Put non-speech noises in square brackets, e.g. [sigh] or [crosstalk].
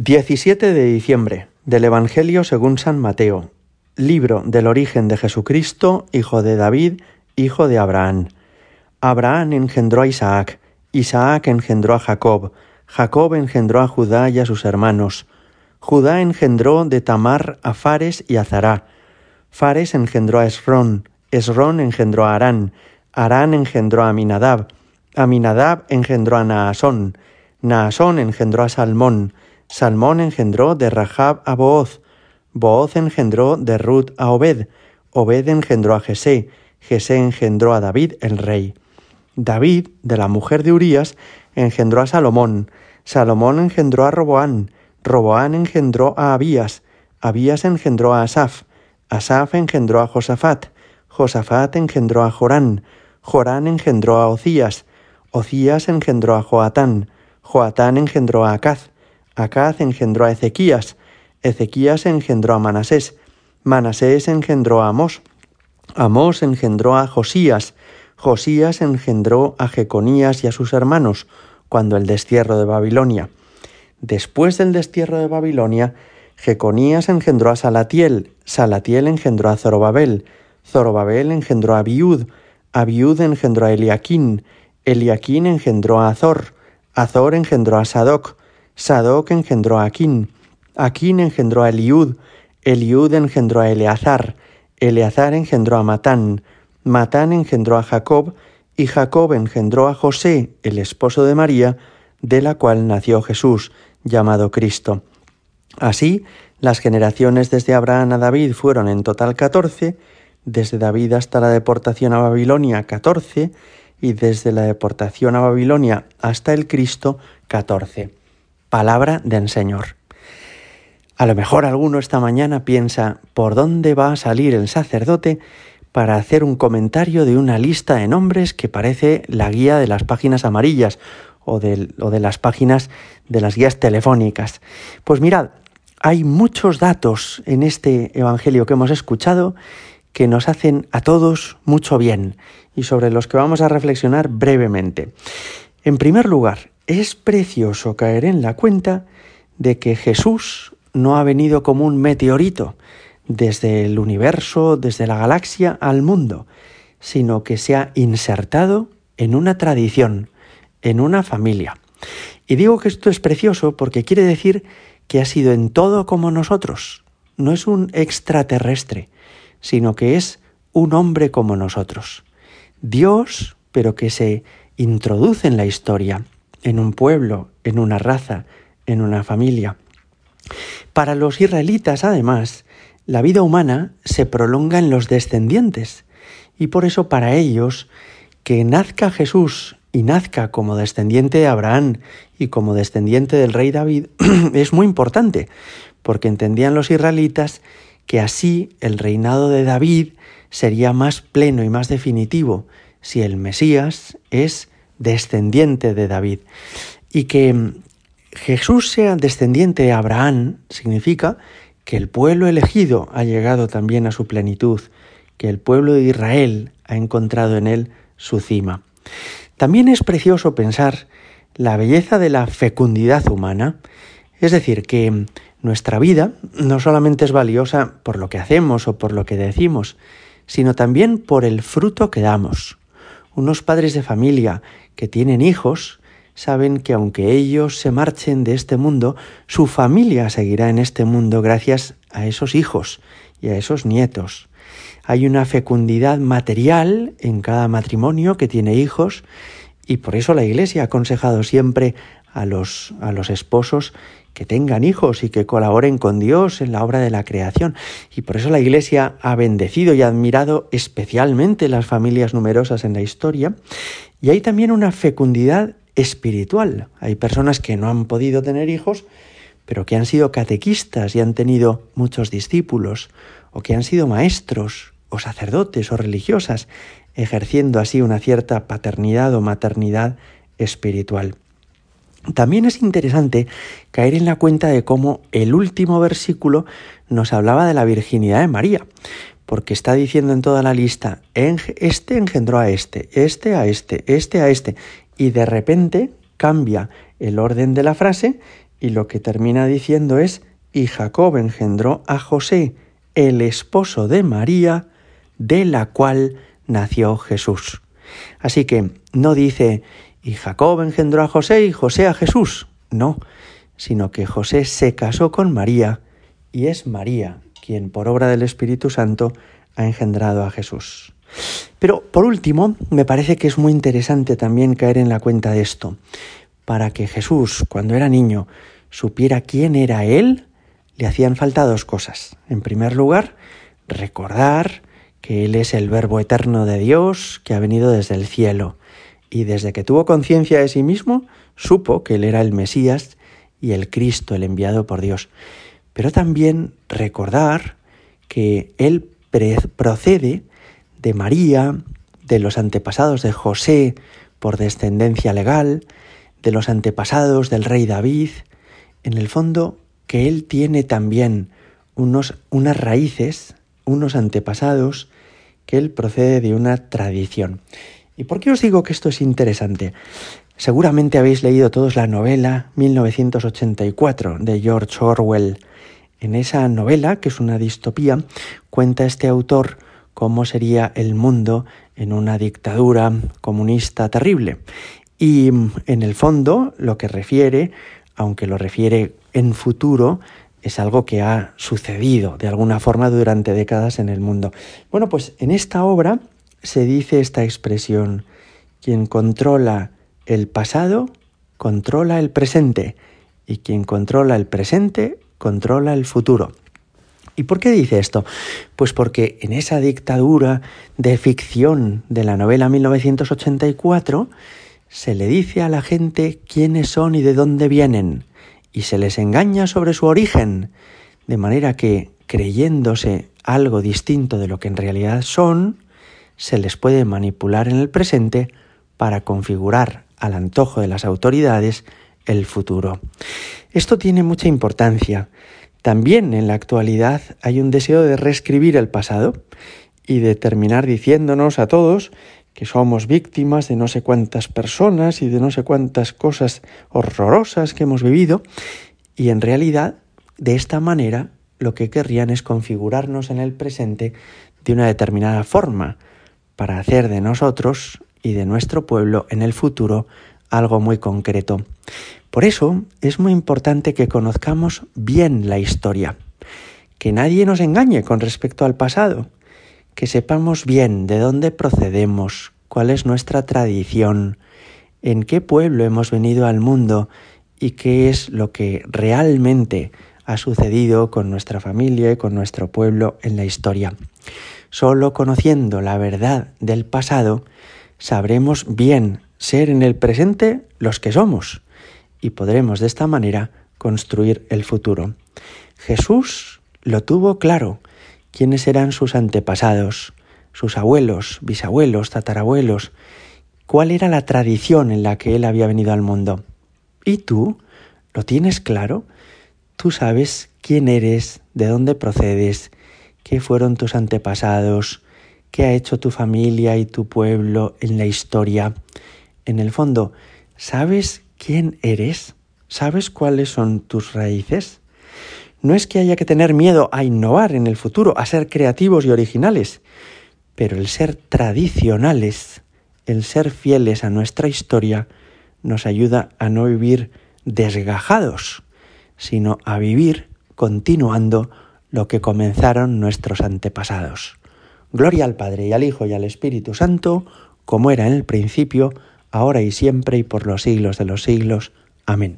17 de diciembre del Evangelio según San Mateo. Libro del origen de Jesucristo, hijo de David, hijo de Abraham. Abraham engendró a Isaac, Isaac engendró a Jacob, Jacob engendró a Judá y a sus hermanos. Judá engendró de Tamar a Fares y a Zará. Fares engendró a Esrón, Esrón engendró a Arán, Arán engendró a Aminadab, Aminadab engendró a Naasón, Naasón engendró a Salmón, Salmón engendró de Rahab a Booz, Booz engendró de Ruth a Obed, Obed engendró a Jesé, Jesé engendró a David el rey. David, de la mujer de Urías, engendró a Salomón, Salomón engendró a Roboán, Roboán engendró a Abías, Abías engendró a Asaf, Asaf engendró a Josafat, Josafat engendró a Jorán, Jorán engendró a Ocías, Ocías engendró a Joatán, Joatán engendró a Acaz, Acaz engendró a Ezequías, Ezequías engendró a Manasés, Manasés engendró a Amós, Amós engendró a Josías, Josías engendró a Jeconías y a sus hermanos cuando el destierro de Babilonia. Después del destierro de Babilonia, Jeconías engendró a Salatiel, Salatiel engendró a Zorobabel, Zorobabel engendró a Abiud, Abiud engendró a Eliaquín, Eliaquín engendró a Azor, Azor engendró a Sadoc, Sadoc engendró a Aquín, Aquín engendró a Eliud, Eliud engendró a Eleazar, Eleazar engendró a Matán, Matán engendró a Jacob, y Jacob engendró a José, el esposo de María, de la cual nació Jesús, llamado Cristo. Así, las generaciones desde Abraham a David fueron en total catorce, desde David hasta la deportación a Babilonia catorce, y desde la deportación a Babilonia hasta el Cristo catorce palabra del Señor. A lo mejor alguno esta mañana piensa por dónde va a salir el sacerdote para hacer un comentario de una lista de nombres que parece la guía de las páginas amarillas o de, o de las páginas de las guías telefónicas. Pues mirad, hay muchos datos en este Evangelio que hemos escuchado que nos hacen a todos mucho bien y sobre los que vamos a reflexionar brevemente. En primer lugar, es precioso caer en la cuenta de que Jesús no ha venido como un meteorito desde el universo, desde la galaxia al mundo, sino que se ha insertado en una tradición, en una familia. Y digo que esto es precioso porque quiere decir que ha sido en todo como nosotros. No es un extraterrestre, sino que es un hombre como nosotros. Dios, pero que se introduce en la historia, en un pueblo, en una raza, en una familia. Para los israelitas, además, la vida humana se prolonga en los descendientes, y por eso para ellos que nazca Jesús y nazca como descendiente de Abraham y como descendiente del rey David [clears throat] es muy importante, porque entendían los israelitas que así el reinado de David sería más pleno y más definitivo si el Mesías es descendiente de David. Y que Jesús sea descendiente de Abraham significa que el pueblo elegido ha llegado también a su plenitud, que el pueblo de Israel ha encontrado en él su cima. También es precioso pensar la belleza de la fecundidad humana, es decir, que nuestra vida no solamente es valiosa por lo que hacemos o por lo que decimos, sino también por el fruto que damos. Unos padres de familia que tienen hijos saben que aunque ellos se marchen de este mundo, su familia seguirá en este mundo gracias a esos hijos y a esos nietos. Hay una fecundidad material en cada matrimonio que tiene hijos y por eso la Iglesia ha aconsejado siempre a los, a los esposos que tengan hijos y que colaboren con Dios en la obra de la creación. Y por eso la Iglesia ha bendecido y admirado especialmente las familias numerosas en la historia. Y hay también una fecundidad espiritual. Hay personas que no han podido tener hijos, pero que han sido catequistas y han tenido muchos discípulos, o que han sido maestros, o sacerdotes, o religiosas, ejerciendo así una cierta paternidad o maternidad espiritual. También es interesante caer en la cuenta de cómo el último versículo nos hablaba de la virginidad de María, porque está diciendo en toda la lista, este engendró a este, este a este, este a este, y de repente cambia el orden de la frase y lo que termina diciendo es, y Jacob engendró a José, el esposo de María, de la cual nació Jesús. Así que no dice, y Jacob engendró a José y José a Jesús. No, sino que José se casó con María y es María quien por obra del Espíritu Santo ha engendrado a Jesús. Pero por último, me parece que es muy interesante también caer en la cuenta de esto. Para que Jesús, cuando era niño, supiera quién era Él, le hacían falta dos cosas. En primer lugar, recordar que Él es el Verbo eterno de Dios que ha venido desde el cielo. Y desde que tuvo conciencia de sí mismo, supo que Él era el Mesías y el Cristo, el enviado por Dios. Pero también recordar que Él procede de María, de los antepasados de José por descendencia legal, de los antepasados del rey David, en el fondo que él tiene también unos, unas raíces, unos antepasados, que él procede de una tradición. ¿Y por qué os digo que esto es interesante? Seguramente habéis leído todos la novela 1984 de George Orwell. En esa novela, que es una distopía, cuenta este autor cómo sería el mundo en una dictadura comunista terrible. Y en el fondo lo que refiere, aunque lo refiere en futuro, es algo que ha sucedido de alguna forma durante décadas en el mundo. Bueno, pues en esta obra se dice esta expresión, quien controla el pasado, controla el presente, y quien controla el presente, controla el futuro. ¿Y por qué dice esto? Pues porque en esa dictadura de ficción de la novela 1984 se le dice a la gente quiénes son y de dónde vienen, y se les engaña sobre su origen, de manera que, creyéndose algo distinto de lo que en realidad son, se les puede manipular en el presente para configurar al antojo de las autoridades el futuro. Esto tiene mucha importancia. También en la actualidad hay un deseo de reescribir el pasado y de terminar diciéndonos a todos que somos víctimas de no sé cuántas personas y de no sé cuántas cosas horrorosas que hemos vivido. Y en realidad de esta manera lo que querrían es configurarnos en el presente de una determinada forma para hacer de nosotros y de nuestro pueblo en el futuro algo muy concreto. Por eso es muy importante que conozcamos bien la historia, que nadie nos engañe con respecto al pasado, que sepamos bien de dónde procedemos, cuál es nuestra tradición, en qué pueblo hemos venido al mundo y qué es lo que realmente ha sucedido con nuestra familia y con nuestro pueblo en la historia. Solo conociendo la verdad del pasado, sabremos bien ser en el presente los que somos y podremos de esta manera construir el futuro. Jesús lo tuvo claro, quiénes eran sus antepasados, sus abuelos, bisabuelos, tatarabuelos, cuál era la tradición en la que él había venido al mundo. ¿Y tú? ¿Lo tienes claro? Tú sabes quién eres, de dónde procedes, qué fueron tus antepasados, qué ha hecho tu familia y tu pueblo en la historia. En el fondo, ¿sabes quién eres? ¿Sabes cuáles son tus raíces? No es que haya que tener miedo a innovar en el futuro, a ser creativos y originales, pero el ser tradicionales, el ser fieles a nuestra historia, nos ayuda a no vivir desgajados, sino a vivir continuando lo que comenzaron nuestros antepasados. Gloria al Padre y al Hijo y al Espíritu Santo, como era en el principio, ahora y siempre y por los siglos de los siglos. Amén.